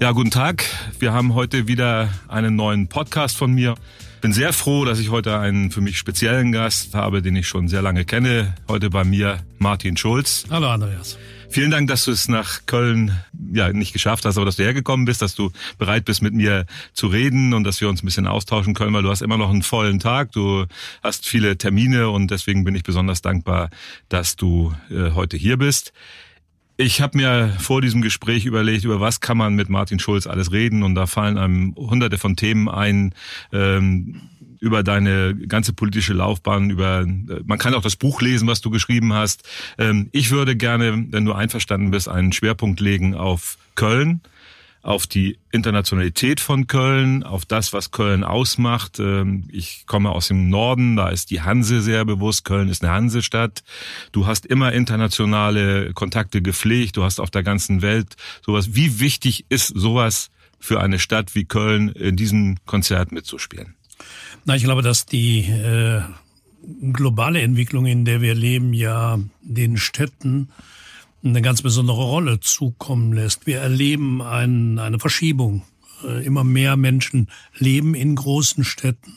Ja, guten Tag. Wir haben heute wieder einen neuen Podcast von mir. Bin sehr froh, dass ich heute einen für mich speziellen Gast habe, den ich schon sehr lange kenne. Heute bei mir Martin Schulz. Hallo Andreas. Vielen Dank, dass du es nach Köln ja nicht geschafft hast, aber dass du hergekommen bist, dass du bereit bist, mit mir zu reden und dass wir uns ein bisschen austauschen können, weil du hast immer noch einen vollen Tag, du hast viele Termine und deswegen bin ich besonders dankbar, dass du äh, heute hier bist. Ich habe mir vor diesem Gespräch überlegt, über was kann man mit Martin Schulz alles reden und da fallen einem hunderte von Themen ein. Ähm, über deine ganze politische Laufbahn, über man kann auch das Buch lesen, was du geschrieben hast. Ähm, ich würde gerne, wenn du einverstanden bist, einen Schwerpunkt legen auf Köln auf die Internationalität von Köln, auf das, was Köln ausmacht. Ähm, ich komme aus dem Norden, da ist die Hanse sehr bewusst. Köln ist eine Hansestadt. Du hast immer internationale Kontakte gepflegt. Du hast auf der ganzen Welt sowas. Wie wichtig ist sowas für eine Stadt wie Köln in diesem Konzert mitzuspielen? Na, ich glaube, dass die äh, globale Entwicklung, in der wir leben, ja den Städten eine ganz besondere Rolle zukommen lässt. Wir erleben ein, eine Verschiebung. Äh, immer mehr Menschen leben in großen Städten.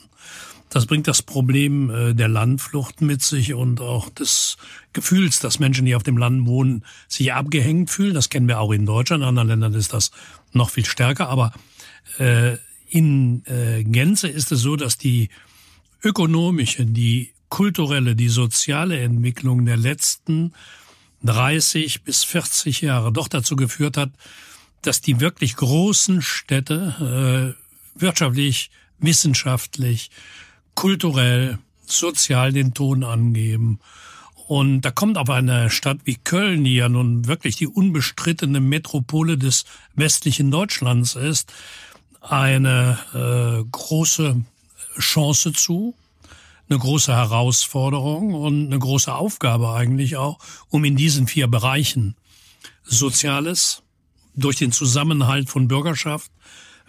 Das bringt das Problem äh, der Landflucht mit sich und auch des Gefühls, dass Menschen, die auf dem Land wohnen, sich abgehängt fühlen. Das kennen wir auch in Deutschland. In anderen Ländern ist das noch viel stärker. Aber äh, in Gänze ist es so, dass die ökonomische, die kulturelle, die soziale Entwicklung der letzten 30 bis 40 Jahre doch dazu geführt hat, dass die wirklich großen Städte äh, wirtschaftlich, wissenschaftlich, kulturell, sozial den Ton angeben. Und da kommt aber eine Stadt wie Köln, die ja nun wirklich die unbestrittene Metropole des westlichen Deutschlands ist, eine äh, große Chance zu, eine große Herausforderung und eine große Aufgabe eigentlich auch, um in diesen vier Bereichen Soziales, durch den Zusammenhalt von Bürgerschaft,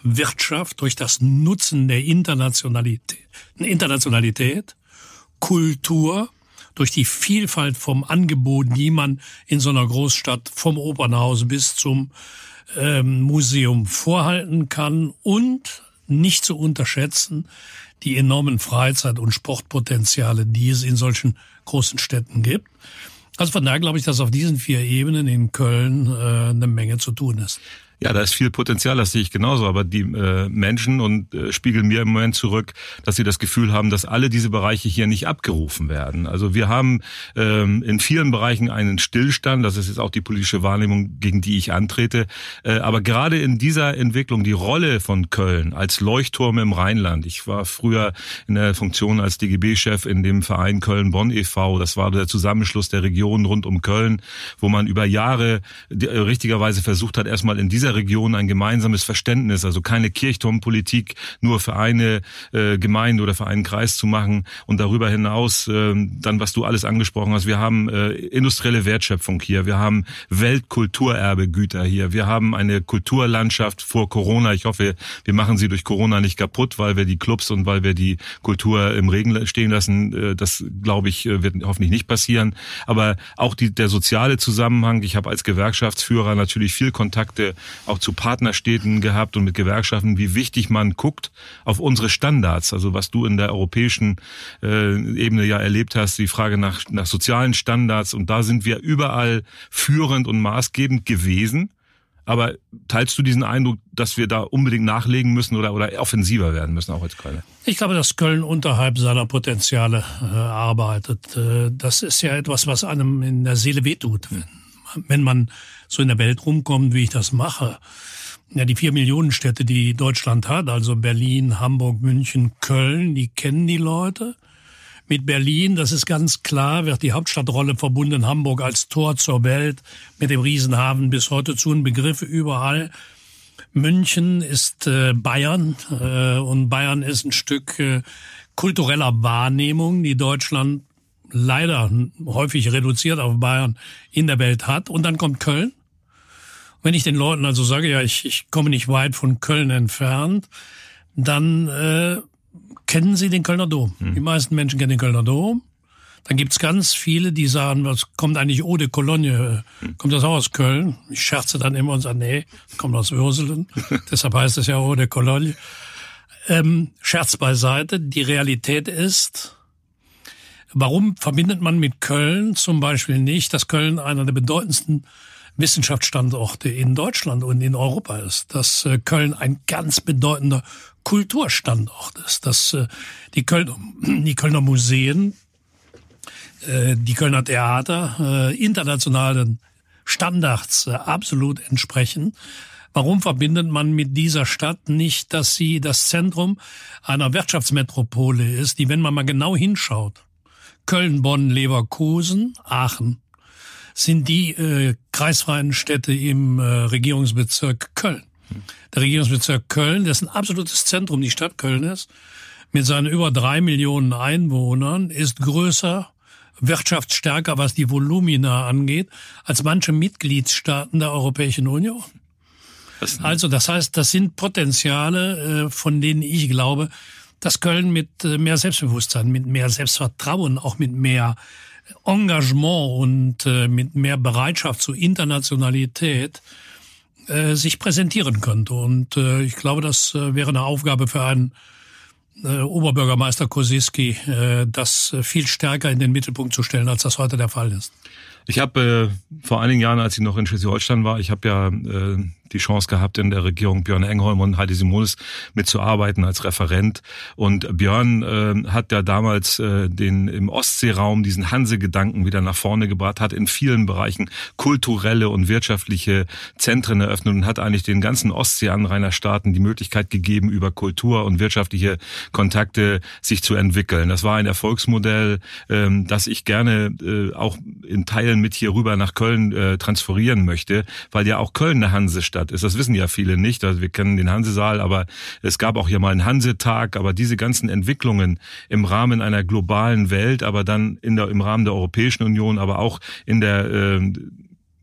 Wirtschaft, durch das Nutzen der Internationalität, Internationalität Kultur, durch die Vielfalt vom Angebot, die man in so einer Großstadt vom Opernhaus bis zum ähm, Museum vorhalten kann und nicht zu unterschätzen die enormen Freizeit- und Sportpotenziale, die es in solchen großen Städten gibt. Also von daher glaube ich, dass auf diesen vier Ebenen in Köln äh, eine Menge zu tun ist. Ja, da ist viel Potenzial, das sehe ich genauso. Aber die äh, Menschen und äh, spiegeln mir im Moment zurück, dass sie das Gefühl haben, dass alle diese Bereiche hier nicht abgerufen werden. Also wir haben ähm, in vielen Bereichen einen Stillstand. Das ist jetzt auch die politische Wahrnehmung, gegen die ich antrete. Äh, aber gerade in dieser Entwicklung die Rolle von Köln als Leuchtturm im Rheinland. Ich war früher in der Funktion als DGB-Chef in dem Verein Köln-Bonn e.V. Das war der Zusammenschluss der Regionen rund um Köln, wo man über Jahre äh, richtigerweise versucht hat, erstmal in dieser Region ein gemeinsames Verständnis, also keine Kirchturmpolitik nur für eine äh, Gemeinde oder für einen Kreis zu machen und darüber hinaus äh, dann, was du alles angesprochen hast, wir haben äh, industrielle Wertschöpfung hier, wir haben Weltkulturerbegüter hier, wir haben eine Kulturlandschaft vor Corona. Ich hoffe, wir machen sie durch Corona nicht kaputt, weil wir die Clubs und weil wir die Kultur im Regen stehen lassen. Äh, das, glaube ich, äh, wird hoffentlich nicht passieren. Aber auch die, der soziale Zusammenhang. Ich habe als Gewerkschaftsführer natürlich viel Kontakte auch zu Partnerstädten gehabt und mit Gewerkschaften, wie wichtig man guckt auf unsere Standards. Also was du in der europäischen äh, Ebene ja erlebt hast, die Frage nach, nach sozialen Standards. Und da sind wir überall führend und maßgebend gewesen. Aber teilst du diesen Eindruck, dass wir da unbedingt nachlegen müssen oder, oder offensiver werden müssen, auch als Köln? Ich glaube, dass Köln unterhalb seiner Potenziale äh, arbeitet. Äh, das ist ja etwas, was einem in der Seele wehtut. Wenn, wenn man so in der Welt rumkommt, wie ich das mache. Ja, die vier Millionen Städte, die Deutschland hat, also Berlin, Hamburg, München, Köln, die kennen die Leute. Mit Berlin, das ist ganz klar, wird die Hauptstadtrolle verbunden, Hamburg als Tor zur Welt, mit dem Riesenhafen bis heute zu ein Begriff überall. München ist äh, Bayern äh, und Bayern ist ein Stück äh, kultureller Wahrnehmung, die Deutschland leider häufig reduziert auf Bayern in der Welt hat. Und dann kommt Köln wenn ich den Leuten also sage, ja, ich, ich komme nicht weit von Köln entfernt, dann äh, kennen sie den Kölner Dom. Mhm. Die meisten Menschen kennen den Kölner Dom. Dann gibt's ganz viele, die sagen, was kommt eigentlich Eau de Cologne? Kommt das auch aus Köln? Ich scherze dann immer und sage, nee, kommt aus Würselen. Deshalb heißt es ja Eau de Cologne. Ähm, Scherz beiseite. Die Realität ist, warum verbindet man mit Köln zum Beispiel nicht, dass Köln einer der bedeutendsten Wissenschaftsstandorte in Deutschland und in Europa ist, dass äh, Köln ein ganz bedeutender Kulturstandort ist, dass äh, die, Kölner, die Kölner Museen, äh, die Kölner Theater internationalen Standards absolut entsprechen. Warum verbindet man mit dieser Stadt nicht, dass sie das Zentrum einer Wirtschaftsmetropole ist, die, wenn man mal genau hinschaut, Köln, Bonn, Leverkusen, Aachen, sind die äh, kreisfreien Städte im äh, Regierungsbezirk Köln. Der Regierungsbezirk Köln, dessen absolutes Zentrum die Stadt Köln ist, mit seinen über drei Millionen Einwohnern, ist größer, wirtschaftsstärker, was die Volumina angeht, als manche Mitgliedstaaten der Europäischen Union. Also das heißt, das sind Potenziale, äh, von denen ich glaube, dass Köln mit äh, mehr Selbstbewusstsein, mit mehr Selbstvertrauen, auch mit mehr Engagement und äh, mit mehr Bereitschaft zur Internationalität äh, sich präsentieren könnte. Und äh, ich glaube, das äh, wäre eine Aufgabe für einen äh, Oberbürgermeister Kosiski, äh, das viel stärker in den Mittelpunkt zu stellen, als das heute der Fall ist. Ich habe äh, vor einigen Jahren, als ich noch in Schleswig-Holstein war, ich habe ja äh, die Chance gehabt, in der Regierung Björn Engholm und Heidi Simonis mitzuarbeiten als Referent. Und Björn äh, hat ja damals äh, den im Ostseeraum diesen Hanse-Gedanken wieder nach vorne gebracht, hat in vielen Bereichen kulturelle und wirtschaftliche Zentren eröffnet und hat eigentlich den ganzen Ostseeanrainerstaaten die Möglichkeit gegeben, über Kultur und wirtschaftliche Kontakte sich zu entwickeln. Das war ein Erfolgsmodell, äh, das ich gerne äh, auch in Teilen mit hier rüber nach Köln äh, transferieren möchte, weil ja auch Köln eine Hansestadt Stadt ist. Das wissen ja viele nicht. Also wir kennen den Hansesaal, aber es gab auch hier mal einen Hansetag. Aber diese ganzen Entwicklungen im Rahmen einer globalen Welt, aber dann in der, im Rahmen der Europäischen Union, aber auch in der äh,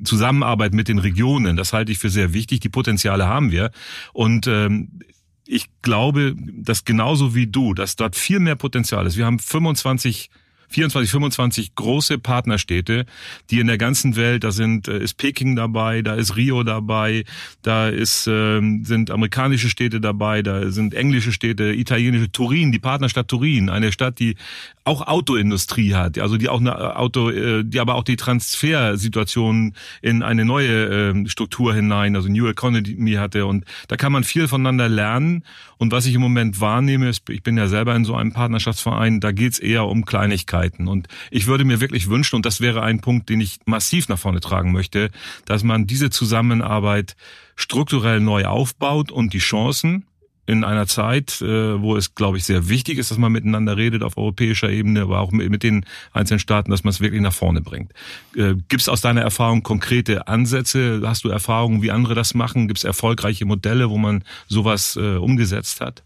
Zusammenarbeit mit den Regionen, das halte ich für sehr wichtig. Die Potenziale haben wir. Und ähm, ich glaube, dass genauso wie du, dass dort viel mehr Potenzial ist. Wir haben 25 24, 25 große Partnerstädte, die in der ganzen Welt, da sind äh, ist Peking dabei, da ist Rio dabei, da ist ähm, sind amerikanische Städte dabei, da sind englische Städte, italienische Turin, die Partnerstadt Turin, eine Stadt, die auch Autoindustrie hat, also die auch eine äh, Auto, äh, die aber auch die Transfersituation in eine neue äh, Struktur hinein, also New Economy hatte. Und da kann man viel voneinander lernen. Und was ich im Moment wahrnehme, ist, ich bin ja selber in so einem Partnerschaftsverein, da geht's eher um Kleinigkeiten und ich würde mir wirklich wünschen und das wäre ein Punkt, den ich massiv nach vorne tragen möchte, dass man diese Zusammenarbeit strukturell neu aufbaut und die Chancen in einer Zeit, äh, wo es, glaube ich, sehr wichtig ist, dass man miteinander redet auf europäischer Ebene, aber auch mit, den einzelnen Staaten, dass man es wirklich nach vorne bringt. Äh, Gibt es aus deiner Erfahrung konkrete Ansätze? Hast du Erfahrungen, wie andere das machen? Gibt es erfolgreiche Modelle, wo man sowas äh, umgesetzt hat?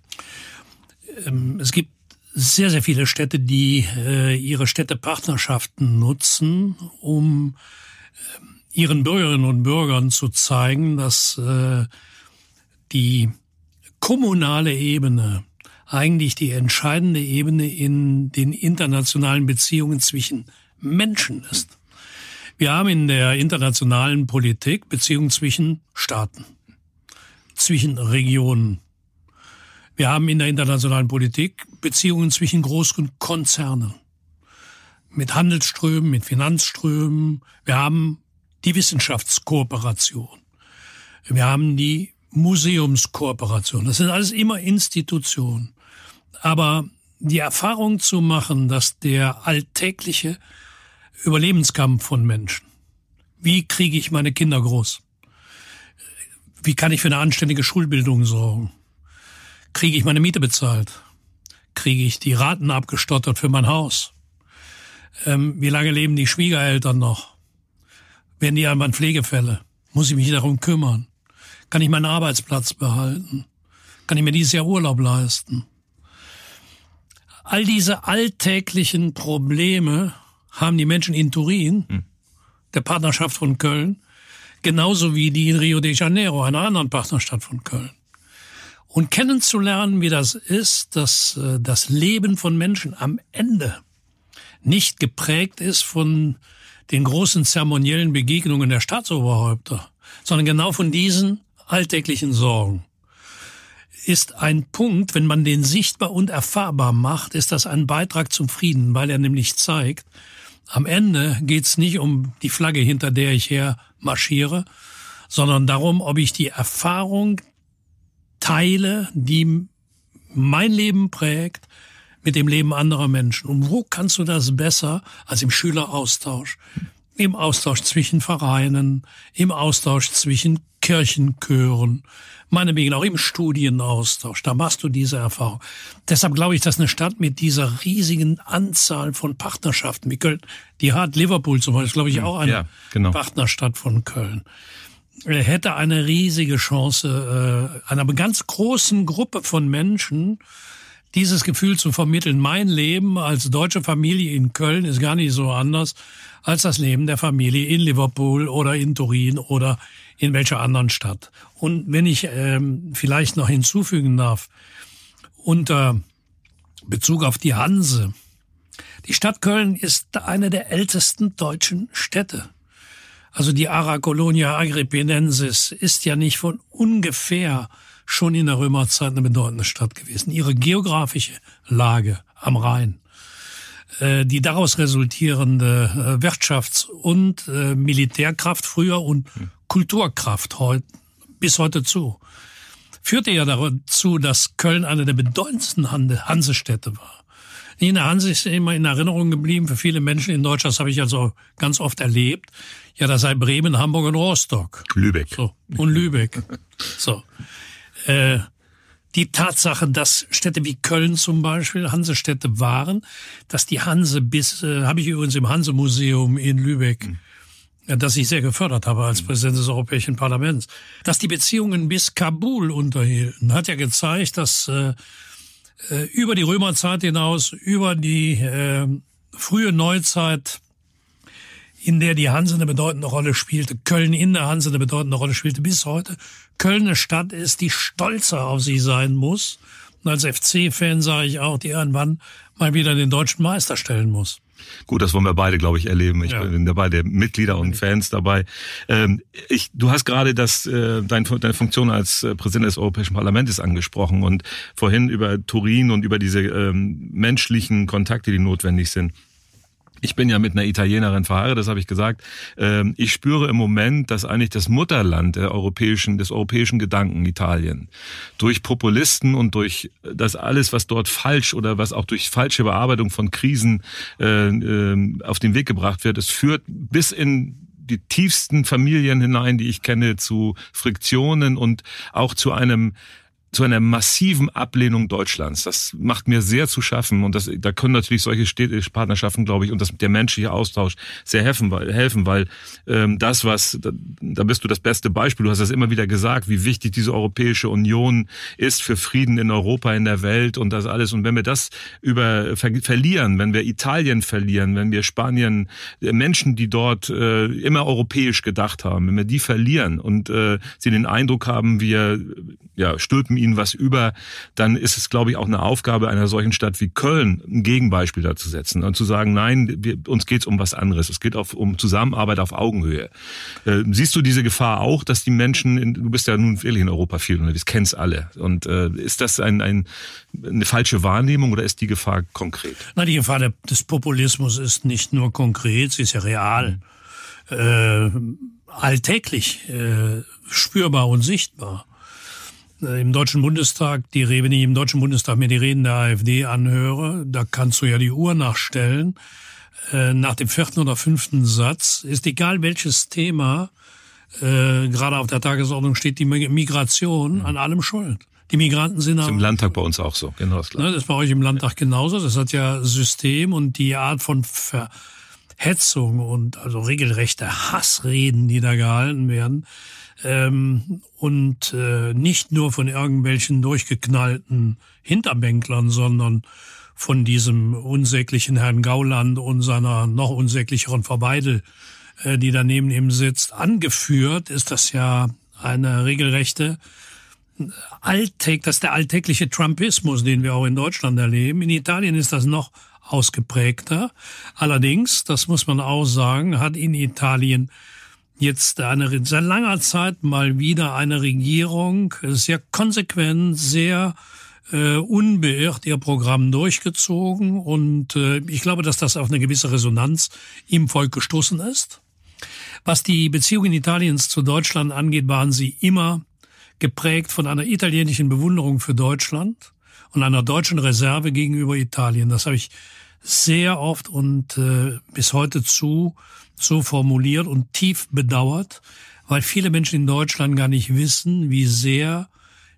Ähm, es gibt sehr, sehr viele Städte, die ihre Städtepartnerschaften nutzen, um ihren Bürgerinnen und Bürgern zu zeigen, dass die kommunale Ebene eigentlich die entscheidende Ebene in den internationalen Beziehungen zwischen Menschen ist. Wir haben in der internationalen Politik Beziehungen zwischen Staaten, zwischen Regionen. Wir haben in der internationalen Politik Beziehungen zwischen großen Konzernen, mit Handelsströmen, mit Finanzströmen. Wir haben die Wissenschaftskooperation. Wir haben die Museumskooperation. Das sind alles immer Institutionen. Aber die Erfahrung zu machen, dass der alltägliche Überlebenskampf von Menschen, wie kriege ich meine Kinder groß? Wie kann ich für eine anständige Schulbildung sorgen? Kriege ich meine Miete bezahlt? Kriege ich die Raten abgestottert für mein Haus? Ähm, wie lange leben die Schwiegereltern noch? Werden die einmal Pflegefälle? Muss ich mich darum kümmern? Kann ich meinen Arbeitsplatz behalten? Kann ich mir dieses Jahr Urlaub leisten? All diese alltäglichen Probleme haben die Menschen in Turin, hm. der Partnerschaft von Köln, genauso wie die in Rio de Janeiro, einer anderen Partnerstadt von Köln. Und kennenzulernen, wie das ist, dass äh, das Leben von Menschen am Ende nicht geprägt ist von den großen zeremoniellen Begegnungen der Staatsoberhäupter, sondern genau von diesen alltäglichen Sorgen. Ist ein Punkt, wenn man den sichtbar und erfahrbar macht, ist das ein Beitrag zum Frieden, weil er nämlich zeigt, am Ende geht's nicht um die Flagge, hinter der ich her marschiere, sondern darum, ob ich die Erfahrung teile, die mein Leben prägt, mit dem Leben anderer Menschen. Und wo kannst du das besser als im Schüleraustausch? Im Austausch zwischen Vereinen, im Austausch zwischen Kirchenchören, meinetwegen auch im Studienaustausch. Da machst du diese Erfahrung. Deshalb glaube ich, dass eine Stadt mit dieser riesigen Anzahl von Partnerschaften wie Köln, die hat Liverpool zum Beispiel, glaube ich, auch eine ja, genau. Partnerstadt von Köln hätte eine riesige Chance, äh, einer ganz großen Gruppe von Menschen dieses Gefühl zu vermitteln. Mein Leben als deutsche Familie in Köln ist gar nicht so anders als das Leben der Familie in Liverpool oder in Turin oder in welcher anderen Stadt. Und wenn ich ähm, vielleicht noch hinzufügen darf, unter Bezug auf die Hanse, die Stadt Köln ist eine der ältesten deutschen Städte. Also die Ara Colonia Agrippinensis ist ja nicht von ungefähr schon in der Römerzeit eine bedeutende Stadt gewesen. Ihre geografische Lage am Rhein, äh, die daraus resultierende äh, Wirtschafts- und äh, Militärkraft früher und Kulturkraft heute, bis heute zu, führte ja dazu, dass Köln eine der bedeutendsten Hansestädte war. In der Hanse ist immer in Erinnerung geblieben für viele Menschen in Deutschland, das habe ich also ganz oft erlebt. Ja, das sei Bremen, Hamburg und Rostock. Lübeck. So. Und Lübeck. So äh, die Tatsache, dass Städte wie Köln zum Beispiel Hansestädte waren, dass die Hanse bis, äh, habe ich übrigens im Hansemuseum in Lübeck, mhm. äh, das ich sehr gefördert habe als Präsident des Europäischen Parlaments, dass die Beziehungen bis Kabul unterhielten, hat ja gezeigt, dass äh, äh, über die Römerzeit hinaus, über die äh, frühe Neuzeit in der die Hanse eine bedeutende Rolle spielte, Köln in der Hanse eine bedeutende Rolle spielte bis heute. Köln eine Stadt ist, die stolzer auf sie sein muss. Und als FC-Fan sage ich auch, die irgendwann mal wieder den deutschen Meister stellen muss. Gut, das wollen wir beide, glaube ich, erleben. Ich ja. bin dabei, der Mitglieder und Fans dabei. Ähm, ich, du hast gerade das, äh, dein, deine Funktion als äh, Präsident des Europäischen Parlaments angesprochen und vorhin über Turin und über diese ähm, menschlichen Kontakte, die notwendig sind. Ich bin ja mit einer Italienerin verheiratet, das habe ich gesagt. Ähm, ich spüre im Moment, dass eigentlich das Mutterland der europäischen, des europäischen Gedanken Italien durch Populisten und durch das alles, was dort falsch oder was auch durch falsche Bearbeitung von Krisen äh, äh, auf den Weg gebracht wird, es führt bis in die tiefsten Familien hinein, die ich kenne, zu Friktionen und auch zu einem zu einer massiven Ablehnung Deutschlands. Das macht mir sehr zu schaffen und das, da können natürlich solche städtische Partnerschaften, glaube ich, und das, der menschliche Austausch sehr helfen, weil, helfen, weil ähm, das, was, da, da bist du das beste Beispiel, du hast das immer wieder gesagt, wie wichtig diese Europäische Union ist für Frieden in Europa, in der Welt und das alles. Und wenn wir das über ver, verlieren, wenn wir Italien verlieren, wenn wir Spanien, äh, Menschen, die dort äh, immer europäisch gedacht haben, wenn wir die verlieren und äh, sie den Eindruck haben, wir ja, stülpen ihnen was über, dann ist es, glaube ich, auch eine Aufgabe einer solchen Stadt wie Köln, ein Gegenbeispiel dazu setzen und zu sagen, nein, wir, uns geht's um was anderes. Es geht auf, um Zusammenarbeit auf Augenhöhe. Äh, siehst du diese Gefahr auch, dass die Menschen, in, du bist ja nun wirklich in Europa viel unterwegs, kennst alle. Und äh, ist das ein, ein, eine falsche Wahrnehmung oder ist die Gefahr konkret? Na, die Gefahr des Populismus ist nicht nur konkret, sie ist ja real. Mhm. Äh, alltäglich äh, spürbar und sichtbar. Äh, im Deutschen Bundestag, die wenn ich im Deutschen Bundestag mir die Reden der AfD anhöre, da kannst du ja die Uhr nachstellen. Äh, nach dem vierten oder fünften Satz ist egal welches Thema äh, gerade auf der Tagesordnung steht, die Migration an allem schuld. Die Migranten sind das ist im Landtag bei uns auch so, genau das, ne, das ist bei euch im Landtag genauso. Das hat ja System und die Art von Verhetzung und also regelrechte Hassreden, die da gehalten werden, ähm, und äh, nicht nur von irgendwelchen durchgeknallten Hinterbänklern, sondern von diesem unsäglichen Herrn Gauland und seiner noch unsäglicheren Verweidel, äh, die daneben ihm sitzt, angeführt, ist das ja eine regelrechte Alltag, das ist der alltägliche Trumpismus, den wir auch in Deutschland erleben. In Italien ist das noch ausgeprägter. Allerdings, das muss man auch sagen, hat in Italien jetzt eine, seit langer Zeit mal wieder eine Regierung sehr konsequent, sehr äh, unbeirrt ihr Programm durchgezogen und äh, ich glaube, dass das auf eine gewisse Resonanz im Volk gestoßen ist. Was die Beziehungen Italiens zu Deutschland angeht, waren sie immer geprägt von einer italienischen Bewunderung für Deutschland und einer deutschen Reserve gegenüber Italien. Das habe ich sehr oft und äh, bis heute zu so formuliert und tief bedauert, weil viele Menschen in Deutschland gar nicht wissen, wie sehr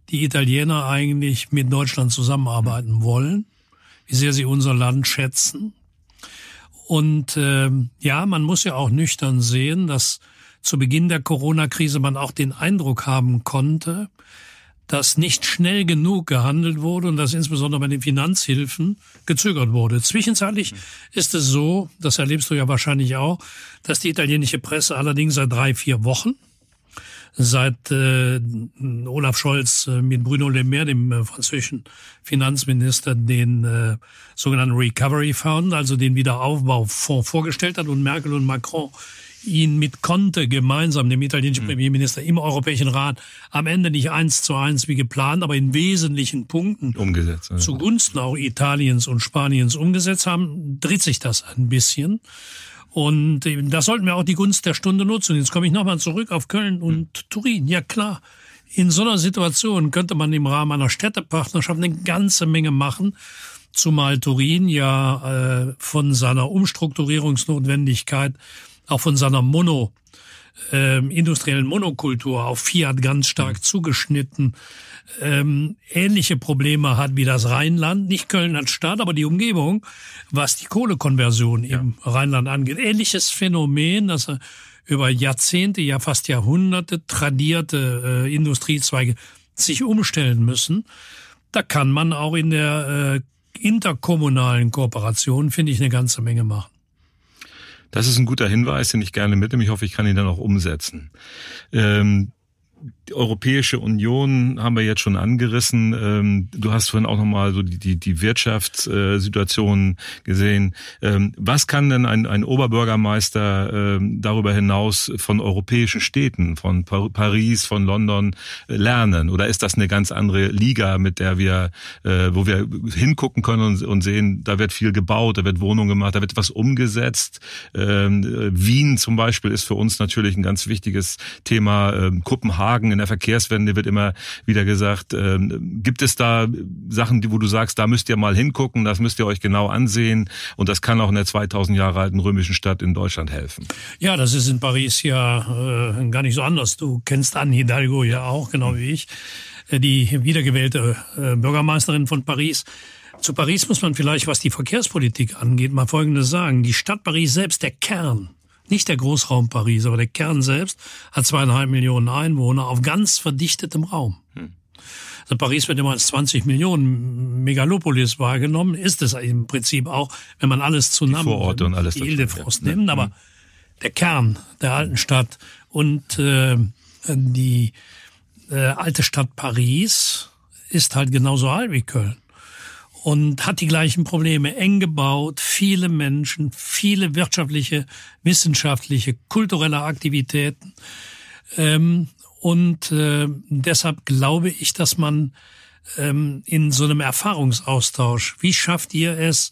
die Italiener eigentlich mit Deutschland zusammenarbeiten wollen, wie sehr sie unser Land schätzen. Und äh, ja, man muss ja auch nüchtern sehen, dass zu Beginn der Corona-Krise man auch den Eindruck haben konnte, dass nicht schnell genug gehandelt wurde und dass insbesondere bei den Finanzhilfen gezögert wurde. Zwischenzeitlich ist es so, das erlebst du ja wahrscheinlich auch, dass die italienische Presse allerdings seit drei, vier Wochen seit äh, Olaf Scholz äh, mit Bruno Le Maire, dem äh, französischen Finanzminister, den äh, sogenannten Recovery Fund, also den Wiederaufbaufonds vorgestellt hat und Merkel und Macron ihn mit Conte gemeinsam, dem italienischen mhm. Premierminister, im Europäischen Rat am Ende nicht eins zu eins wie geplant, aber in wesentlichen Punkten umgesetzt, ja. zugunsten auch Italiens und Spaniens umgesetzt haben, dreht sich das ein bisschen. Und das sollten wir auch die Gunst der Stunde nutzen. Jetzt komme ich nochmal zurück auf Köln und mhm. Turin. Ja klar, in so einer Situation könnte man im Rahmen einer Städtepartnerschaft eine ganze Menge machen zumal Turin ja äh, von seiner Umstrukturierungsnotwendigkeit auch von seiner Mono, äh, industriellen Monokultur auf Fiat ganz stark mhm. zugeschnitten, ähm, ähnliche Probleme hat wie das Rheinland, nicht Köln als Stadt, aber die Umgebung, was die Kohlekonversion ja. im Rheinland angeht. Ähnliches Phänomen, dass er über Jahrzehnte, ja fast Jahrhunderte tradierte äh, Industriezweige sich umstellen müssen. Da kann man auch in der äh, interkommunalen Kooperation, finde ich, eine ganze Menge machen. Das ist ein guter Hinweis, den ich gerne mitnehme. Ich hoffe, ich kann ihn dann auch umsetzen. Ähm, die Europäische Union haben wir jetzt schon angerissen. Ähm, du hast vorhin auch nochmal so die, die, die Wirtschaftssituation gesehen. Ähm, was kann denn ein, ein Oberbürgermeister ähm, darüber hinaus von europäischen Städten, von Paris, von London äh, lernen? Oder ist das eine ganz andere Liga, mit der wir, äh, wo wir hingucken können und, sehen, da wird viel gebaut, da wird Wohnungen gemacht, da wird was umgesetzt. Wien zum Beispiel ist für uns natürlich ein ganz wichtiges Thema. Kopenhagen in der Verkehrswende wird immer wieder gesagt, ähm, gibt es da Sachen, die, wo du sagst, da müsst ihr mal hingucken, das müsst ihr euch genau ansehen und das kann auch in der 2000 Jahre alten römischen Stadt in Deutschland helfen? Ja, das ist in Paris ja äh, gar nicht so anders. Du kennst Anne Hidalgo ja auch, genau wie ich, äh, die wiedergewählte äh, Bürgermeisterin von Paris. Zu Paris muss man vielleicht, was die Verkehrspolitik angeht, mal Folgendes sagen. Die Stadt Paris selbst, der Kern, nicht der Großraum Paris, aber der Kern selbst hat zweieinhalb Millionen Einwohner auf ganz verdichtetem Raum. Hm. Also Paris wird immer als 20 Millionen Megalopolis wahrgenommen, ist es im Prinzip auch, wenn man alles zusammen, die Vororte und alles die Ile-de-France ja. nimmt, aber hm. der Kern der alten Stadt und äh, die äh, alte Stadt Paris ist halt genauso alt wie Köln und hat die gleichen Probleme. Eng gebaut, viele Menschen, viele wirtschaftliche, wissenschaftliche, kulturelle Aktivitäten. Ähm, und äh, deshalb glaube ich, dass man ähm, in so einem Erfahrungsaustausch, wie schafft ihr es,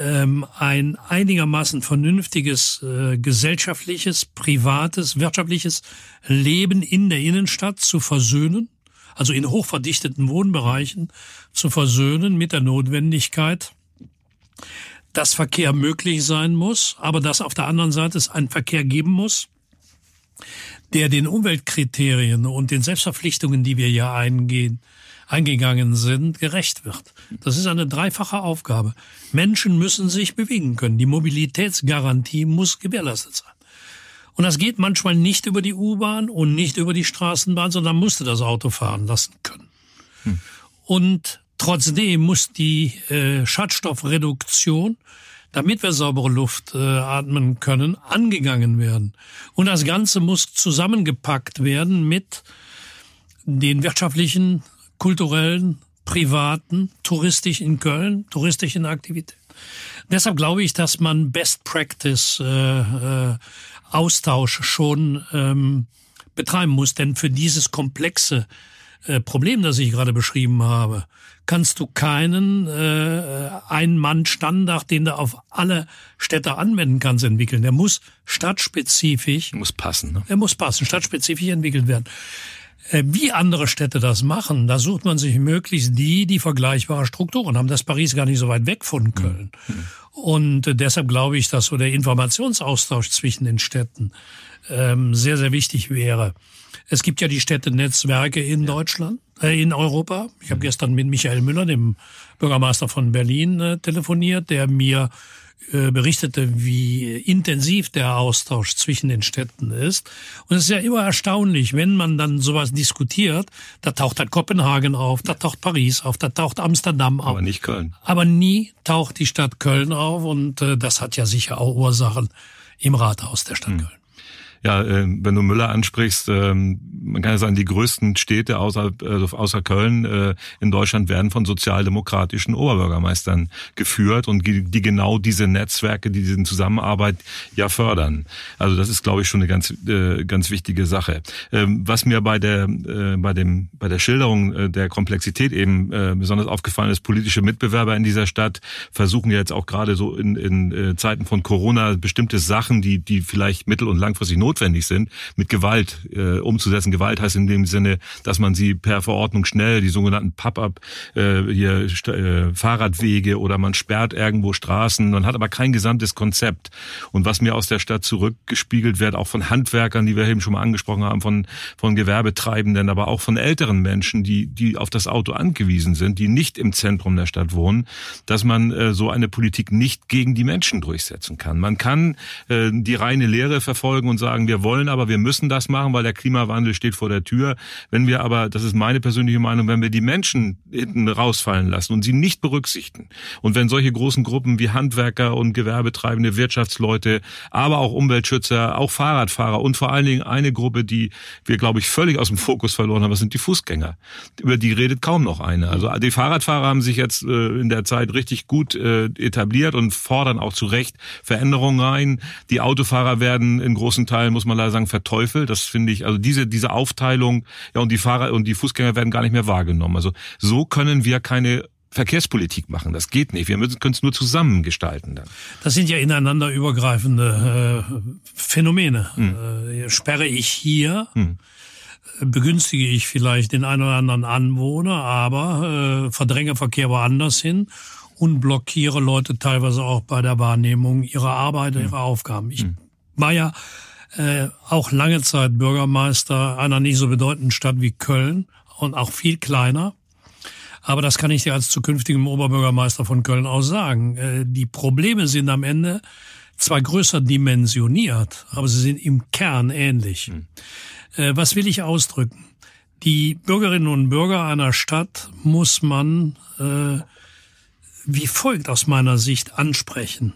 ähm, ein einigermaßen vernünftiges äh, gesellschaftliches, privates, wirtschaftliches Leben in der Innenstadt zu versöhnen? Also in hochverdichteten Wohnbereichen, zu versöhnen mit der Notwendigkeit, dass Verkehr möglich sein muss, aber dass auf der anderen Seite es einen Verkehr geben muss, der den Umweltkriterien und den Selbstverpflichtungen, die wir ja eingehen, eingegangen sind, gerecht wird. Das ist eine dreifache Aufgabe. Menschen müssen sich bewegen können. Die Mobilitätsgarantie muss gewährleistet sein. Und das geht manchmal nicht über die U-Bahn und nicht über die Straßenbahn, sondern musste das Auto fahren lassen können. Hm. Und trotzdem muss die äh, Schadstoffreduktion, damit wir saubere Luft äh, atmen können, angegangen werden. Und das Ganze muss zusammengepackt werden mit den wirtschaftlichen, kulturellen, privaten, touristisch in Köln, touristischen Aktivitäten. Deshalb glaube ich, dass man Best Practice äh, äh, Austausch schon ähm, betreiben muss, denn für dieses komplexe äh, Problem, das ich gerade beschrieben habe, kannst du keinen äh, Ein-Mann-Standard, den du auf alle Städte anwenden kannst, entwickeln. Der muss stadtspezifisch. Muss passen. Ne? Er muss passen, stadtspezifisch entwickelt werden. Äh, wie andere Städte das machen, da sucht man sich möglichst die, die vergleichbare Strukturen haben. Das Paris gar nicht so weit weg von Köln. Mhm. Und äh, deshalb glaube ich, dass so der Informationsaustausch zwischen den Städten ähm, sehr, sehr wichtig wäre. Es gibt ja die Städtenetzwerke in ja. Deutschland, äh, in Europa. Ich habe mhm. gestern mit Michael Müller, dem Bürgermeister von Berlin, äh, telefoniert, der mir berichtete, wie intensiv der Austausch zwischen den Städten ist. Und es ist ja immer erstaunlich, wenn man dann sowas diskutiert, da taucht dann Kopenhagen auf, da taucht Paris auf, da taucht Amsterdam auf. Aber nicht Köln. Aber nie taucht die Stadt Köln auf und äh, das hat ja sicher auch Ursachen im Rathaus der Stadt hm. Köln. Ja, äh, wenn du Müller ansprichst, äh, man kann ja sagen, die größten Städte außer, äh, außer Köln äh, in Deutschland werden von sozialdemokratischen Oberbürgermeistern geführt und die, die genau diese Netzwerke, die diese Zusammenarbeit ja fördern. Also das ist, glaube ich, schon eine ganz, äh, ganz wichtige Sache. Ähm, was mir bei der, äh, bei dem, bei der Schilderung äh, der Komplexität eben äh, besonders aufgefallen ist, politische Mitbewerber in dieser Stadt versuchen ja jetzt auch gerade so in, in äh, Zeiten von Corona bestimmte Sachen, die, die vielleicht mittel- und langfristig notwendig notwendig sind, mit Gewalt äh, umzusetzen. Gewalt heißt in dem Sinne, dass man sie per Verordnung schnell, die sogenannten Pop-up, äh, hier äh, Fahrradwege oder man sperrt irgendwo Straßen, man hat aber kein gesamtes Konzept. Und was mir aus der Stadt zurückgespiegelt wird, auch von Handwerkern, die wir eben schon mal angesprochen haben, von, von Gewerbetreibenden, aber auch von älteren Menschen, die, die auf das Auto angewiesen sind, die nicht im Zentrum der Stadt wohnen, dass man äh, so eine Politik nicht gegen die Menschen durchsetzen kann. Man kann äh, die reine Lehre verfolgen und sagen, sagen, wir wollen aber, wir müssen das machen, weil der Klimawandel steht vor der Tür. Wenn wir aber, das ist meine persönliche Meinung, wenn wir die Menschen hinten rausfallen lassen und sie nicht berücksichtigen und wenn solche großen Gruppen wie Handwerker und Gewerbetreibende, Wirtschaftsleute, aber auch Umweltschützer, auch Fahrradfahrer und vor allen Dingen eine Gruppe, die wir, glaube ich, völlig aus dem Fokus verloren haben, das sind die Fußgänger. Über die redet kaum noch eine. Also die Fahrradfahrer haben sich jetzt äh, in der Zeit richtig gut äh, etabliert und fordern auch zu Recht Veränderungen rein. Die Autofahrer werden in großen Teilen muss man leider sagen, verteufelt. Das finde ich, also diese, diese Aufteilung, ja, und die Fahrer und die Fußgänger werden gar nicht mehr wahrgenommen. Also so können wir keine Verkehrspolitik machen. Das geht nicht. Wir müssen können es nur zusammen gestalten dann. Das sind ja ineinander übergreifende äh, Phänomene. Hm. Äh, sperre ich hier, hm. begünstige ich vielleicht den einen oder anderen Anwohner, aber äh, verdränge Verkehr woanders hin und blockiere Leute teilweise auch bei der Wahrnehmung ihrer Arbeit, hm. ihrer Aufgaben. Ich hm. war ja äh, auch lange Zeit Bürgermeister einer nicht so bedeutenden Stadt wie Köln und auch viel kleiner. Aber das kann ich dir als zukünftigem Oberbürgermeister von Köln auch sagen. Äh, die Probleme sind am Ende zwar größer dimensioniert, aber sie sind im Kern ähnlich. Hm. Äh, was will ich ausdrücken? Die Bürgerinnen und Bürger einer Stadt muss man äh, wie folgt aus meiner Sicht ansprechen.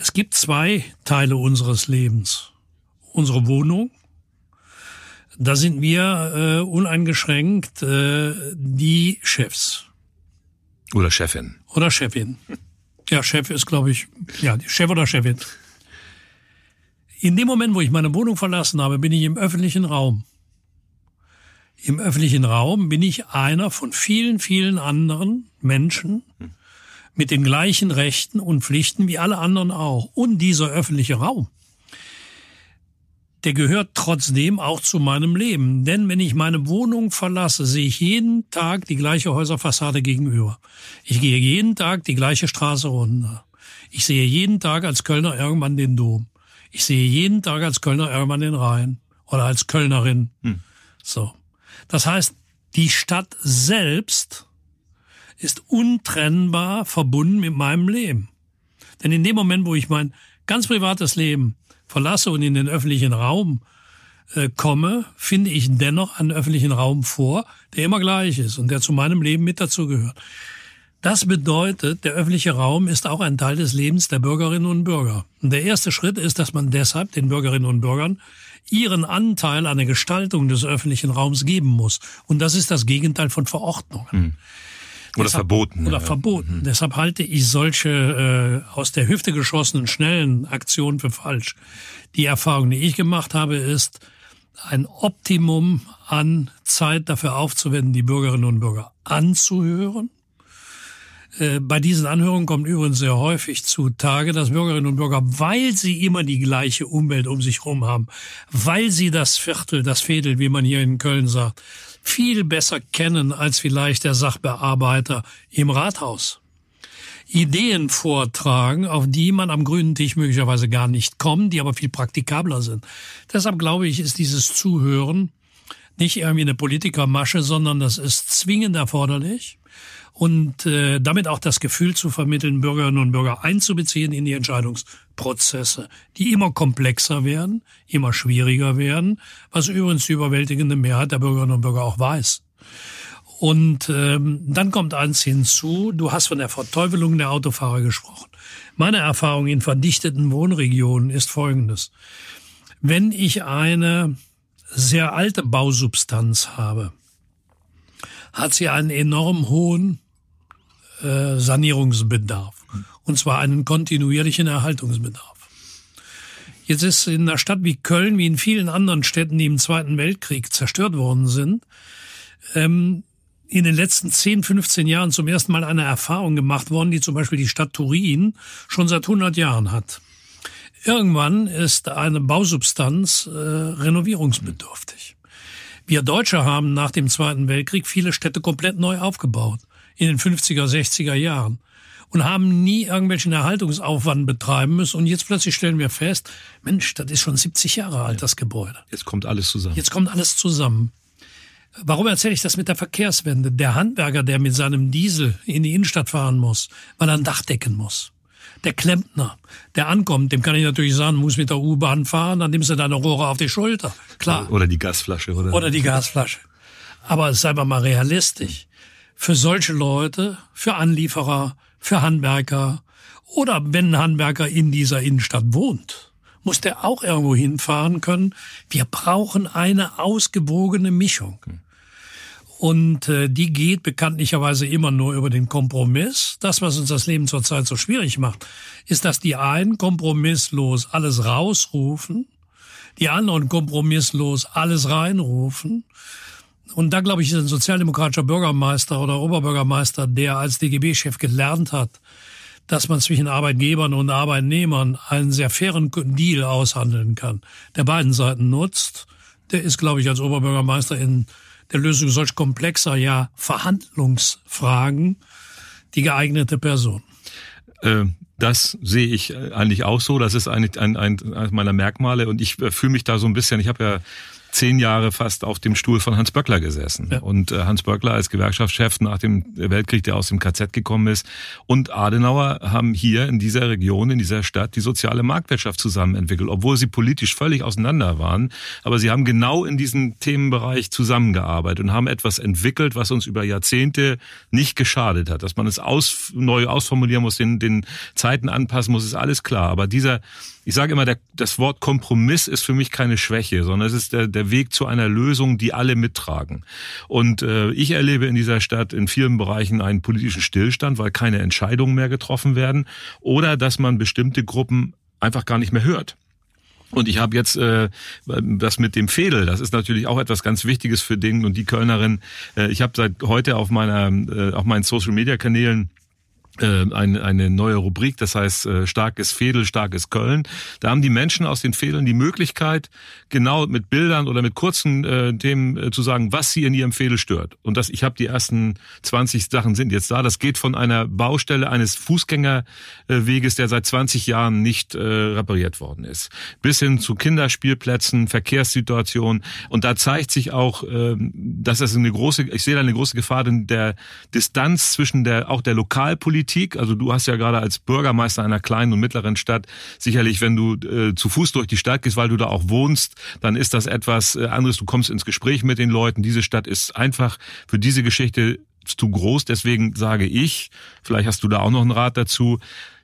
Es gibt zwei Teile unseres Lebens. Unsere Wohnung, da sind wir äh, uneingeschränkt äh, die Chefs. Oder Chefin. Oder Chefin. Ja, Chef ist, glaube ich, ja, Chef oder Chefin. In dem Moment, wo ich meine Wohnung verlassen habe, bin ich im öffentlichen Raum. Im öffentlichen Raum bin ich einer von vielen, vielen anderen Menschen, hm mit den gleichen Rechten und Pflichten wie alle anderen auch. Und dieser öffentliche Raum, der gehört trotzdem auch zu meinem Leben. Denn wenn ich meine Wohnung verlasse, sehe ich jeden Tag die gleiche Häuserfassade gegenüber. Ich gehe jeden Tag die gleiche Straße runter. Ich sehe jeden Tag als Kölner irgendwann den Dom. Ich sehe jeden Tag als Kölner irgendwann den Rhein. Oder als Kölnerin. Hm. So. Das heißt, die Stadt selbst ist untrennbar verbunden mit meinem Leben. Denn in dem Moment, wo ich mein ganz privates Leben verlasse und in den öffentlichen Raum äh, komme, finde ich dennoch einen öffentlichen Raum vor, der immer gleich ist und der zu meinem Leben mit dazugehört. Das bedeutet, der öffentliche Raum ist auch ein Teil des Lebens der Bürgerinnen und Bürger. Und der erste Schritt ist, dass man deshalb den Bürgerinnen und Bürgern ihren Anteil an der Gestaltung des öffentlichen Raums geben muss. Und das ist das Gegenteil von Verordnungen. Hm. Oder Deshalb, verboten. Oder ja. verboten. Mhm. Deshalb halte ich solche äh, aus der Hüfte geschossenen, schnellen Aktionen für falsch. Die Erfahrung, die ich gemacht habe, ist, ein Optimum an Zeit dafür aufzuwenden, die Bürgerinnen und Bürger anzuhören. Äh, bei diesen Anhörungen kommt übrigens sehr häufig zutage, dass Bürgerinnen und Bürger, weil sie immer die gleiche Umwelt um sich herum haben, weil sie das Viertel, das Fädel, wie man hier in Köln sagt, viel besser kennen als vielleicht der Sachbearbeiter im Rathaus. Ideen vortragen, auf die man am grünen Tisch möglicherweise gar nicht kommt, die aber viel praktikabler sind. Deshalb glaube ich, ist dieses Zuhören nicht irgendwie eine Politikermasche, sondern das ist zwingend erforderlich und äh, damit auch das Gefühl zu vermitteln, Bürgerinnen und Bürger einzubeziehen in die Entscheidungsprozesse, die immer komplexer werden, immer schwieriger werden, was übrigens die überwältigende Mehrheit der Bürgerinnen und Bürger auch weiß. Und ähm, dann kommt eins hinzu, du hast von der Verteufelung der Autofahrer gesprochen. Meine Erfahrung in verdichteten Wohnregionen ist folgendes. Wenn ich eine sehr alte Bausubstanz habe, hat sie einen enorm hohen äh, Sanierungsbedarf. Und zwar einen kontinuierlichen Erhaltungsbedarf. Jetzt ist in einer Stadt wie Köln, wie in vielen anderen Städten, die im Zweiten Weltkrieg zerstört worden sind, ähm, in den letzten 10, 15 Jahren zum ersten Mal eine Erfahrung gemacht worden, die zum Beispiel die Stadt Turin schon seit 100 Jahren hat. Irgendwann ist eine Bausubstanz äh, renovierungsbedürftig. Wir Deutsche haben nach dem Zweiten Weltkrieg viele Städte komplett neu aufgebaut in den 50er, 60er Jahren und haben nie irgendwelchen Erhaltungsaufwand betreiben müssen. Und jetzt plötzlich stellen wir fest, Mensch, das ist schon 70 Jahre alt, das Gebäude. Jetzt kommt alles zusammen. Jetzt kommt alles zusammen. Warum erzähle ich das mit der Verkehrswende? Der Handwerker, der mit seinem Diesel in die Innenstadt fahren muss, weil er ein Dach decken muss. Der Klempner, der ankommt, dem kann ich natürlich sagen, muss mit der U-Bahn fahren, dann nimmst du deine Rohre auf die Schulter. Klar. Oder die Gasflasche, oder? Oder die Gasflasche. Aber sei mal realistisch für solche Leute, für Anlieferer, für Handwerker oder wenn ein Handwerker in dieser Innenstadt wohnt, muss der auch irgendwo hinfahren können. Wir brauchen eine ausgewogene Mischung. Und äh, die geht bekanntlicherweise immer nur über den Kompromiss. Das, was uns das Leben zurzeit so schwierig macht, ist, dass die einen kompromisslos alles rausrufen, die anderen kompromisslos alles reinrufen und da, glaube ich, ist ein sozialdemokratischer Bürgermeister oder Oberbürgermeister, der als DGB-Chef gelernt hat, dass man zwischen Arbeitgebern und Arbeitnehmern einen sehr fairen Deal aushandeln kann, der beiden Seiten nutzt. Der ist, glaube ich, als Oberbürgermeister in der Lösung solch komplexer, ja, Verhandlungsfragen die geeignete Person. Äh, das sehe ich eigentlich auch so. Das ist eigentlich ein, ein, ein meiner Merkmale. Und ich äh, fühle mich da so ein bisschen, ich habe ja zehn Jahre fast auf dem Stuhl von Hans Böckler gesessen. Ja. Und äh, Hans Böckler als Gewerkschaftschef nach dem Weltkrieg, der aus dem KZ gekommen ist, und Adenauer haben hier in dieser Region, in dieser Stadt die soziale Marktwirtschaft zusammen entwickelt, obwohl sie politisch völlig auseinander waren. Aber sie haben genau in diesem Themenbereich zusammengearbeitet und haben etwas entwickelt, was uns über Jahrzehnte nicht geschadet hat. Dass man es aus, neu ausformulieren muss, den, den Zeiten anpassen muss, ist alles klar. Aber dieser ich sage immer, der, das Wort Kompromiss ist für mich keine Schwäche, sondern es ist der, der Weg zu einer Lösung, die alle mittragen. Und äh, ich erlebe in dieser Stadt in vielen Bereichen einen politischen Stillstand, weil keine Entscheidungen mehr getroffen werden oder dass man bestimmte Gruppen einfach gar nicht mehr hört. Und ich habe jetzt äh, das mit dem Fädel, das ist natürlich auch etwas ganz Wichtiges für den und die Kölnerin. Äh, ich habe seit heute auf meiner äh, auf meinen Social Media Kanälen eine, eine neue Rubrik, das heißt äh, starkes Fädel, starkes Köln. Da haben die Menschen aus den Fädeln die Möglichkeit, genau mit Bildern oder mit kurzen äh, Themen äh, zu sagen, was sie in ihrem Fädel stört. Und das, ich habe die ersten 20 Sachen sind jetzt da. Das geht von einer Baustelle eines Fußgängerweges, der seit 20 Jahren nicht äh, repariert worden ist, bis hin zu Kinderspielplätzen, Verkehrssituationen. Und da zeigt sich auch, äh, dass das eine große, ich sehe da eine große Gefahr in der Distanz zwischen der auch der Lokalpolitik Politik. Also du hast ja gerade als Bürgermeister einer kleinen und mittleren Stadt sicherlich, wenn du äh, zu Fuß durch die Stadt gehst, weil du da auch wohnst, dann ist das etwas äh, anderes. Du kommst ins Gespräch mit den Leuten. Diese Stadt ist einfach für diese Geschichte zu groß. Deswegen sage ich, vielleicht hast du da auch noch einen Rat dazu,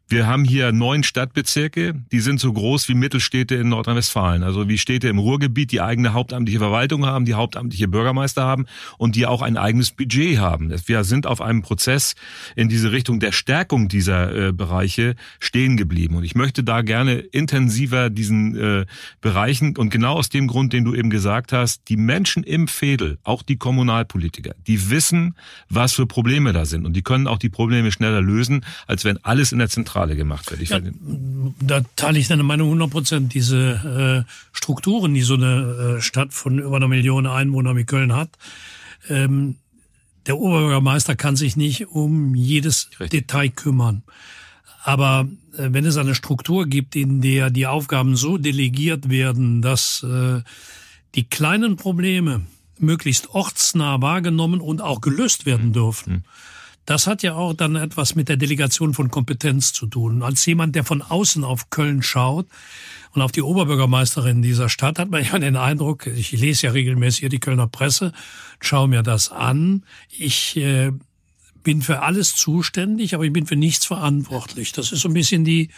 Wir haben hier neun Stadtbezirke, die sind so groß wie Mittelstädte in Nordrhein-Westfalen, also wie Städte im Ruhrgebiet, die eigene hauptamtliche Verwaltung haben, die hauptamtliche Bürgermeister haben und die auch ein eigenes Budget haben. Wir sind auf einem Prozess in diese Richtung der Stärkung dieser äh, Bereiche stehen geblieben. Und ich möchte da gerne intensiver diesen äh, Bereichen und genau aus dem Grund, den du eben gesagt hast, die Menschen im Fädel, auch die Kommunalpolitiker, die wissen, was für Probleme da sind. Und die können auch die Probleme schneller lösen, als wenn alles in der Zentrale Zentrale gemacht wird. Ja, da teile ich deine Meinung 100 Prozent. Diese äh, Strukturen, die so eine äh, Stadt von über einer Million Einwohnern wie Köln hat, ähm, der Oberbürgermeister kann sich nicht um jedes Richtig. Detail kümmern. Aber äh, wenn es eine Struktur gibt, in der die Aufgaben so delegiert werden, dass äh, die kleinen Probleme möglichst ortsnah wahrgenommen und auch gelöst werden dürfen, mhm. Das hat ja auch dann etwas mit der Delegation von Kompetenz zu tun. Als jemand, der von außen auf Köln schaut und auf die Oberbürgermeisterin dieser Stadt, hat man ja den Eindruck, ich lese ja regelmäßig die Kölner Presse, schaue mir das an. Ich äh, bin für alles zuständig, aber ich bin für nichts verantwortlich. Das ist so ein bisschen die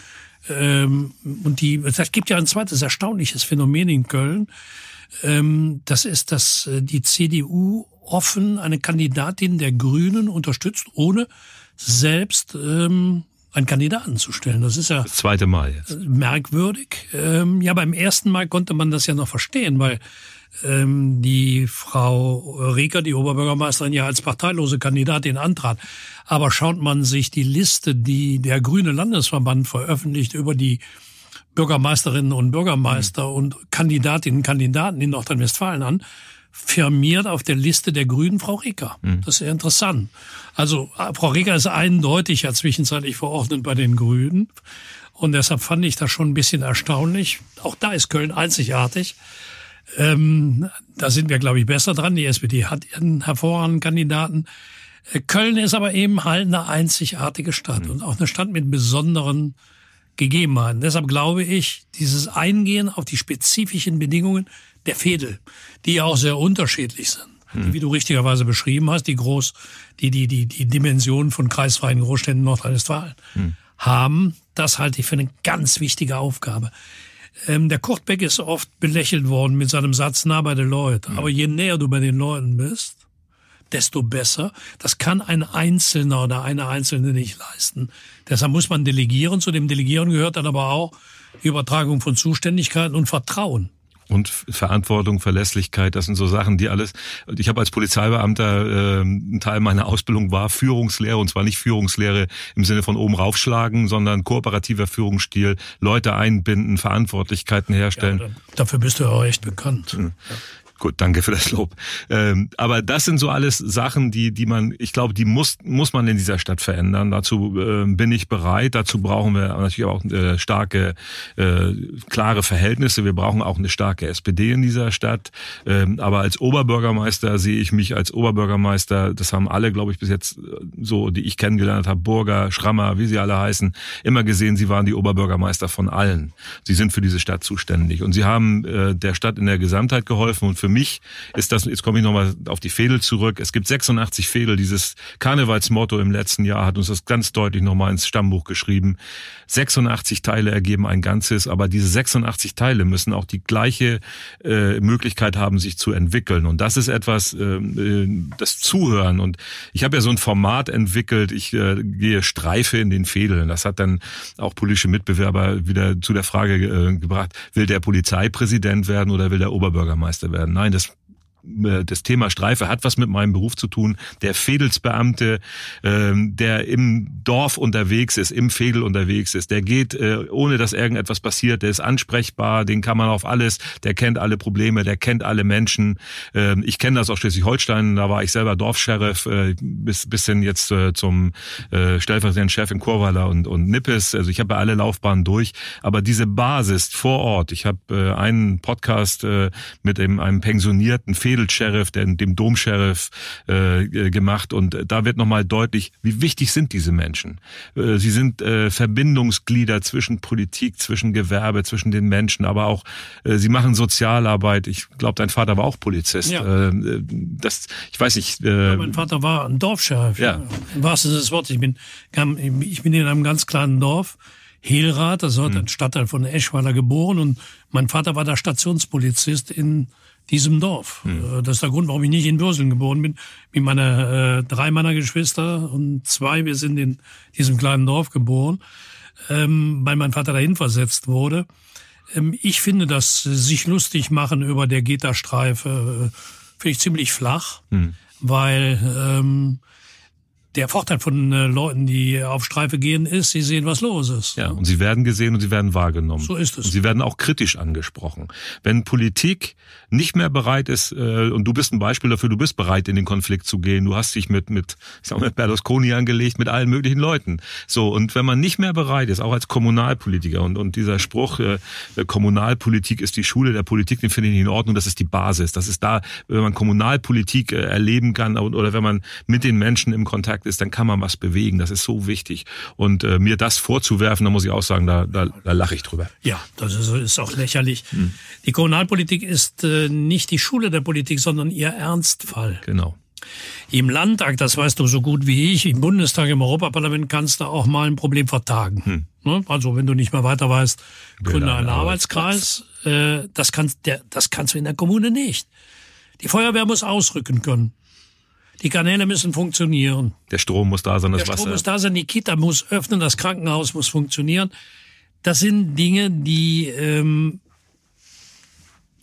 ähm, und die. Es gibt ja ein zweites erstaunliches Phänomen in Köln. Ähm, das ist, dass äh, die CDU offen eine Kandidatin der Grünen unterstützt, ohne selbst ähm, einen Kandidaten zu stellen. Das ist ja das zweite Mal jetzt. merkwürdig. Ähm, ja, beim ersten Mal konnte man das ja noch verstehen, weil ähm, die Frau Rieker, die Oberbürgermeisterin, ja als parteilose Kandidatin antrat. Aber schaut man sich die Liste, die der Grüne Landesverband veröffentlicht über die Bürgermeisterinnen und Bürgermeister mhm. und Kandidatinnen und Kandidaten in Nordrhein-Westfalen an, firmiert auf der Liste der Grünen Frau Reker. Mhm. Das ist sehr interessant. Also äh, Frau Reker ist eindeutig ja zwischenzeitlich verordnet bei den Grünen. Und deshalb fand ich das schon ein bisschen erstaunlich. Auch da ist Köln einzigartig. Ähm, da sind wir, glaube ich, besser dran. Die SPD hat ihren hervorragenden Kandidaten. Äh, Köln ist aber eben halt eine einzigartige Stadt mhm. und auch eine Stadt mit besonderen Gegebenheiten. Deshalb glaube ich, dieses Eingehen auf die spezifischen Bedingungen der Fädel, die ja auch sehr unterschiedlich sind. Hm. Wie du richtigerweise beschrieben hast, die groß, die, die, die, die Dimensionen von kreisfreien Großstädten Nordrhein-Westfalen hm. haben. Das halte ich für eine ganz wichtige Aufgabe. Ähm, der Kurt Beck ist oft belächelt worden mit seinem Satz nah bei den Leuten. Hm. Aber je näher du bei den Leuten bist, desto besser. Das kann ein Einzelner oder eine Einzelne nicht leisten. Deshalb muss man delegieren. Zu dem Delegieren gehört dann aber auch die Übertragung von Zuständigkeiten und Vertrauen und Verantwortung, Verlässlichkeit, das sind so Sachen, die alles. Ich habe als Polizeibeamter äh, ein Teil meiner Ausbildung war Führungslehre und zwar nicht Führungslehre im Sinne von oben raufschlagen, sondern kooperativer Führungsstil, Leute einbinden, Verantwortlichkeiten herstellen. Ja, dafür bist du ja auch echt bekannt. Mhm. Ja. Gut, danke für das Lob. Ähm, aber das sind so alles Sachen, die, die man, ich glaube, die muss, muss man in dieser Stadt verändern. Dazu äh, bin ich bereit. Dazu brauchen wir natürlich auch äh, starke, äh, klare Verhältnisse. Wir brauchen auch eine starke SPD in dieser Stadt. Ähm, aber als Oberbürgermeister sehe ich mich als Oberbürgermeister. Das haben alle, glaube ich, bis jetzt äh, so, die ich kennengelernt habe, Burger, Schrammer, wie sie alle heißen, immer gesehen. Sie waren die Oberbürgermeister von allen. Sie sind für diese Stadt zuständig und sie haben äh, der Stadt in der Gesamtheit geholfen und für für mich ist das, jetzt komme ich nochmal auf die Fädel zurück. Es gibt 86 Fädel. Dieses Karnevalsmotto im letzten Jahr hat uns das ganz deutlich nochmal ins Stammbuch geschrieben. 86 Teile ergeben ein Ganzes, aber diese 86 Teile müssen auch die gleiche äh, Möglichkeit haben, sich zu entwickeln. Und das ist etwas, äh, äh das Zuhören. Und ich habe ja so ein Format entwickelt, ich äh, gehe Streife in den Fädeln. Das hat dann auch politische Mitbewerber wieder zu der Frage äh, gebracht, will der Polizeipräsident werden oder will der Oberbürgermeister werden? Nein, das das Thema Streife hat was mit meinem Beruf zu tun. Der Fädelsbeamte, ähm, der im Dorf unterwegs ist, im Fädel unterwegs ist, der geht, äh, ohne dass irgendetwas passiert, der ist ansprechbar, den kann man auf alles, der kennt alle Probleme, der kennt alle Menschen. Ähm, ich kenne das aus Schleswig-Holstein, da war ich selber Dorfscheriff, äh, bis, bis hin jetzt zum stellvertretenden Chef in Chorweiler und, und Nippes. Also ich habe ja alle Laufbahnen durch. Aber diese Basis vor Ort, ich habe einen Podcast mit einem pensionierten Fädel Vedelsheriff, dem, Domsheriff äh, äh, gemacht und da wird nochmal deutlich, wie wichtig sind diese Menschen. Äh, sie sind äh, Verbindungsglieder zwischen Politik, zwischen Gewerbe, zwischen den Menschen, aber auch äh, sie machen Sozialarbeit. Ich glaube, dein Vater war auch Polizist. Ja. Äh, das, ich weiß nicht. Äh, ja, mein Vater war ein Dorfsheriff. Ja. Im wahrsten Sinne des Wortes. Ich bin, kam, ich bin in einem ganz kleinen Dorf. Hehlrath, das war hm. ein Stadtteil von Eschweiler geboren und mein Vater war der Stationspolizist in diesem Dorf. Hm. Äh, das ist der Grund, warum ich nicht in Würseln geboren bin. Wie meine äh, drei meiner Geschwister und zwei, wir sind in diesem kleinen Dorf geboren, ähm, weil mein Vater dahin versetzt wurde. Ähm, ich finde das sich lustig machen über der Gitterstreife äh, finde ich ziemlich flach, hm. weil ähm, der Vorteil von äh, Leuten, die auf Streife gehen, ist, sie sehen, was los ist. Ja, und sie werden gesehen und sie werden wahrgenommen. So ist es. Und sie werden auch kritisch angesprochen. Wenn Politik nicht mehr bereit ist, äh, und du bist ein Beispiel dafür, du bist bereit, in den Konflikt zu gehen, du hast dich mit, mit, ich sag mal, mit Berlusconi angelegt, mit allen möglichen Leuten. So, und wenn man nicht mehr bereit ist, auch als Kommunalpolitiker, und, und dieser Spruch, äh, Kommunalpolitik ist die Schule der Politik, den finde ich in Ordnung, das ist die Basis. Das ist da, wenn man Kommunalpolitik äh, erleben kann oder wenn man mit den Menschen im Kontakt ist, dann kann man was bewegen. Das ist so wichtig. Und äh, mir das vorzuwerfen, da muss ich auch sagen, da, da, da lache ich drüber. Ja, das ist, ist auch lächerlich. Hm. Die Kommunalpolitik ist äh, nicht die Schule der Politik, sondern ihr Ernstfall. Genau. Im Landtag, das weißt du so gut wie ich, im Bundestag, im Europaparlament kannst du auch mal ein Problem vertagen. Hm. Ne? Also wenn du nicht mehr weiter weißt, gründe einen Arbeitskreis. Äh, das, kannst, der, das kannst du in der Kommune nicht. Die Feuerwehr muss ausrücken können. Die Kanäle müssen funktionieren. Der Strom muss da sein, das Der Wasser. Strom muss da sein, die Kita muss öffnen, das Krankenhaus muss funktionieren. Das sind Dinge, die ähm,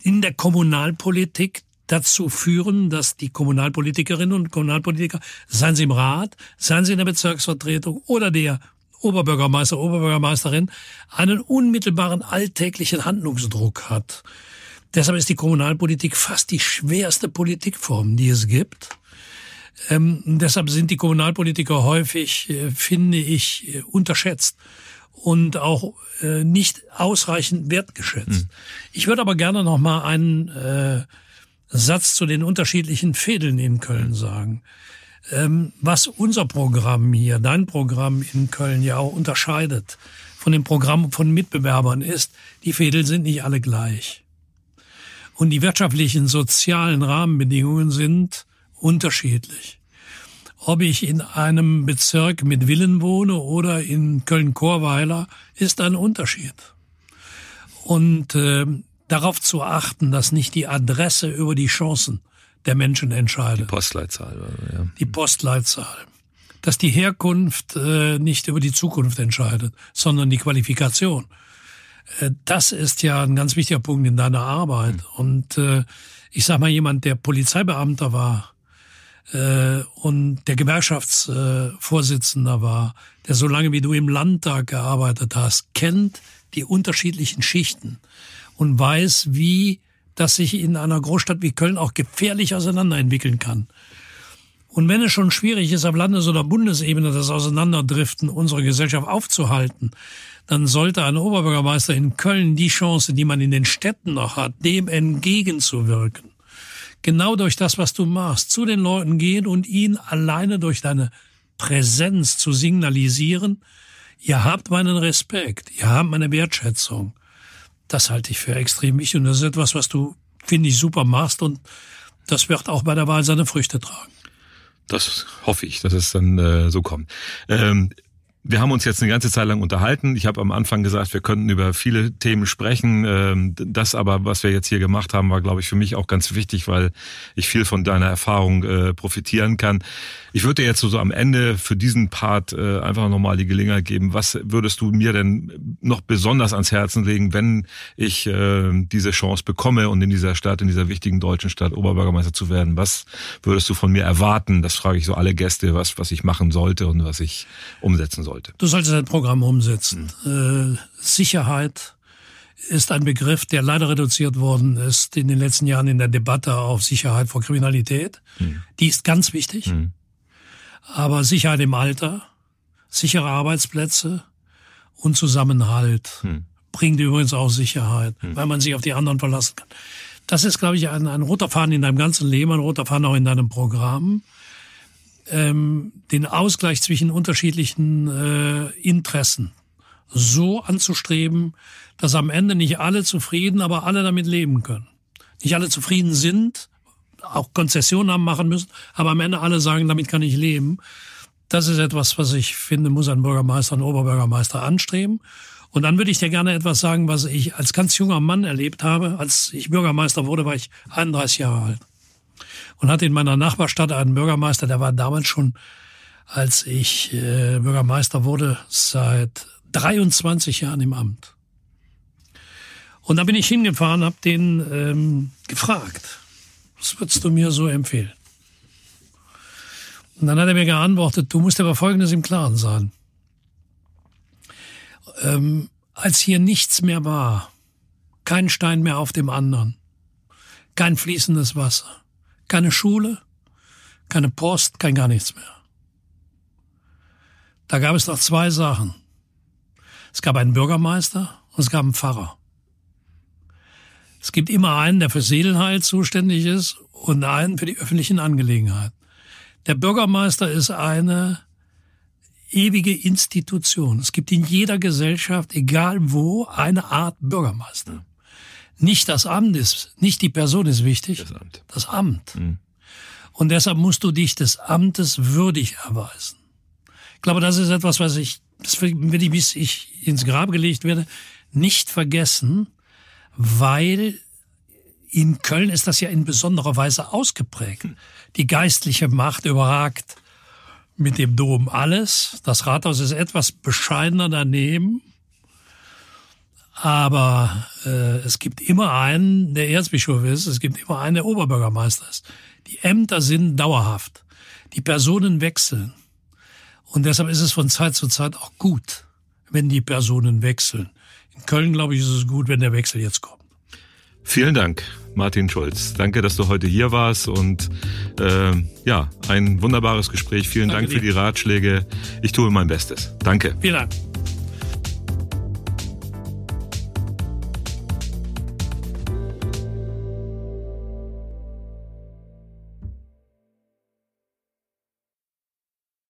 in der Kommunalpolitik dazu führen, dass die Kommunalpolitikerinnen und Kommunalpolitiker, seien sie im Rat, seien sie in der Bezirksvertretung oder der Oberbürgermeister, Oberbürgermeisterin, einen unmittelbaren alltäglichen Handlungsdruck hat. Deshalb ist die Kommunalpolitik fast die schwerste Politikform, die es gibt. Ähm, deshalb sind die Kommunalpolitiker häufig, äh, finde ich, äh, unterschätzt und auch äh, nicht ausreichend wertgeschätzt. Mhm. Ich würde aber gerne noch mal einen äh, Satz zu den unterschiedlichen Fädeln in Köln sagen. Ähm, was unser Programm hier, dein Programm in Köln ja auch unterscheidet von dem Programm von Mitbewerbern ist, die Fädel sind nicht alle gleich. Und die wirtschaftlichen, sozialen Rahmenbedingungen sind unterschiedlich. Ob ich in einem Bezirk mit Villen wohne oder in Köln-Chorweiler, ist ein Unterschied. Und äh, darauf zu achten, dass nicht die Adresse über die Chancen der Menschen entscheidet. Die Postleitzahl. Ja. Die Postleitzahl. Dass die Herkunft äh, nicht über die Zukunft entscheidet, sondern die Qualifikation. Äh, das ist ja ein ganz wichtiger Punkt in deiner Arbeit. Mhm. Und äh, ich sag mal, jemand, der Polizeibeamter war, äh, und der Gewerkschaftsvorsitzender war, der so lange wie du im Landtag gearbeitet hast, kennt die unterschiedlichen Schichten und weiß, wie das sich in einer Großstadt wie Köln auch gefährlich auseinanderentwickeln kann. Und wenn es schon schwierig ist, auf Landes- oder Bundesebene das Auseinanderdriften unserer Gesellschaft aufzuhalten, dann sollte ein Oberbürgermeister in Köln die Chance, die man in den Städten noch hat, dem entgegenzuwirken genau durch das, was du machst, zu den Leuten gehen und ihnen alleine durch deine Präsenz zu signalisieren, ihr habt meinen Respekt, ihr habt meine Wertschätzung. Das halte ich für extrem wichtig und das ist etwas, was du, finde ich, super machst und das wird auch bei der Wahl seine Früchte tragen. Das hoffe ich, dass es dann äh, so kommt. Ähm, wir haben uns jetzt eine ganze Zeit lang unterhalten. Ich habe am Anfang gesagt, wir könnten über viele Themen sprechen. Ähm, das aber, was wir jetzt hier gemacht haben, war, glaube ich, für mich auch ganz wichtig, weil ich viel von deiner Erfahrung äh, profitieren kann. Ich würde dir jetzt so am Ende für diesen Part äh, einfach nochmal die Gelegenheit geben. Was würdest du mir denn noch besonders ans Herzen legen, wenn ich äh, diese Chance bekomme und in dieser Stadt, in dieser wichtigen deutschen Stadt Oberbürgermeister zu werden? Was würdest du von mir erwarten? Das frage ich so alle Gäste, was, was ich machen sollte und was ich umsetzen sollte sollte. Du solltest ein Programm umsetzen. Mhm. Sicherheit ist ein Begriff, der leider reduziert worden ist in den letzten Jahren in der Debatte auf Sicherheit vor Kriminalität. Mhm. Die ist ganz wichtig. Mhm. Aber Sicherheit im Alter, sichere Arbeitsplätze und Zusammenhalt bringt übrigens auch Sicherheit, weil man sich auf die anderen verlassen kann. das ist, glaube ich, ein, ein roter Faden in deinem ganzen Leben, ein roter Faden auch in deinem Programm. Ähm, den Ausgleich zwischen unterschiedlichen äh, Interessen so anzustreben, dass am Ende nicht alle zufrieden, aber alle damit leben können. Nicht alle zufrieden sind, auch Konzessionen haben machen müssen, aber am Ende alle sagen, damit kann ich leben. Das ist etwas, was ich finde, muss ein Bürgermeister, ein Oberbürgermeister anstreben. Und dann würde ich dir gerne etwas sagen, was ich als ganz junger Mann erlebt habe. Als ich Bürgermeister wurde, war ich 31 Jahre alt und hatte in meiner Nachbarstadt einen Bürgermeister, der war damals schon, als ich äh, Bürgermeister wurde, seit 23 Jahren im Amt. Und da bin ich hingefahren, habe den ähm, gefragt, was würdest du mir so empfehlen? Und dann hat er mir geantwortet, du musst aber Folgendes im Klaren sein. Ähm, als hier nichts mehr war, kein Stein mehr auf dem anderen, kein fließendes Wasser, keine Schule, keine Post, kein gar nichts mehr. Da gab es noch zwei Sachen. Es gab einen Bürgermeister und es gab einen Pfarrer. Es gibt immer einen, der für Seelenheil zuständig ist und einen für die öffentlichen Angelegenheiten. Der Bürgermeister ist eine ewige Institution. Es gibt in jeder Gesellschaft, egal wo, eine Art Bürgermeister. Nicht das Amt ist, nicht die Person ist wichtig, das Amt. Das Amt. Mhm. Und deshalb musst du dich des Amtes würdig erweisen. Ich glaube, das ist etwas, was ich, das will ich, bis ich ins Grab gelegt werde, nicht vergessen, weil in Köln ist das ja in besonderer Weise ausgeprägt. Die geistliche Macht überragt mit dem Dom alles. Das Rathaus ist etwas bescheidener daneben. Aber äh, es gibt immer einen, der Erzbischof ist, es gibt immer einen, der Oberbürgermeister ist. Die Ämter sind dauerhaft. Die Personen wechseln. Und deshalb ist es von Zeit zu Zeit auch gut, wenn die Personen wechseln. In Köln, glaube ich, ist es gut, wenn der Wechsel jetzt kommt. Vielen Dank, Martin Schulz. Danke, dass du heute hier warst und äh, ja, ein wunderbares Gespräch. Vielen Danke Dank für dir. die Ratschläge. Ich tue mein Bestes. Danke. Vielen Dank.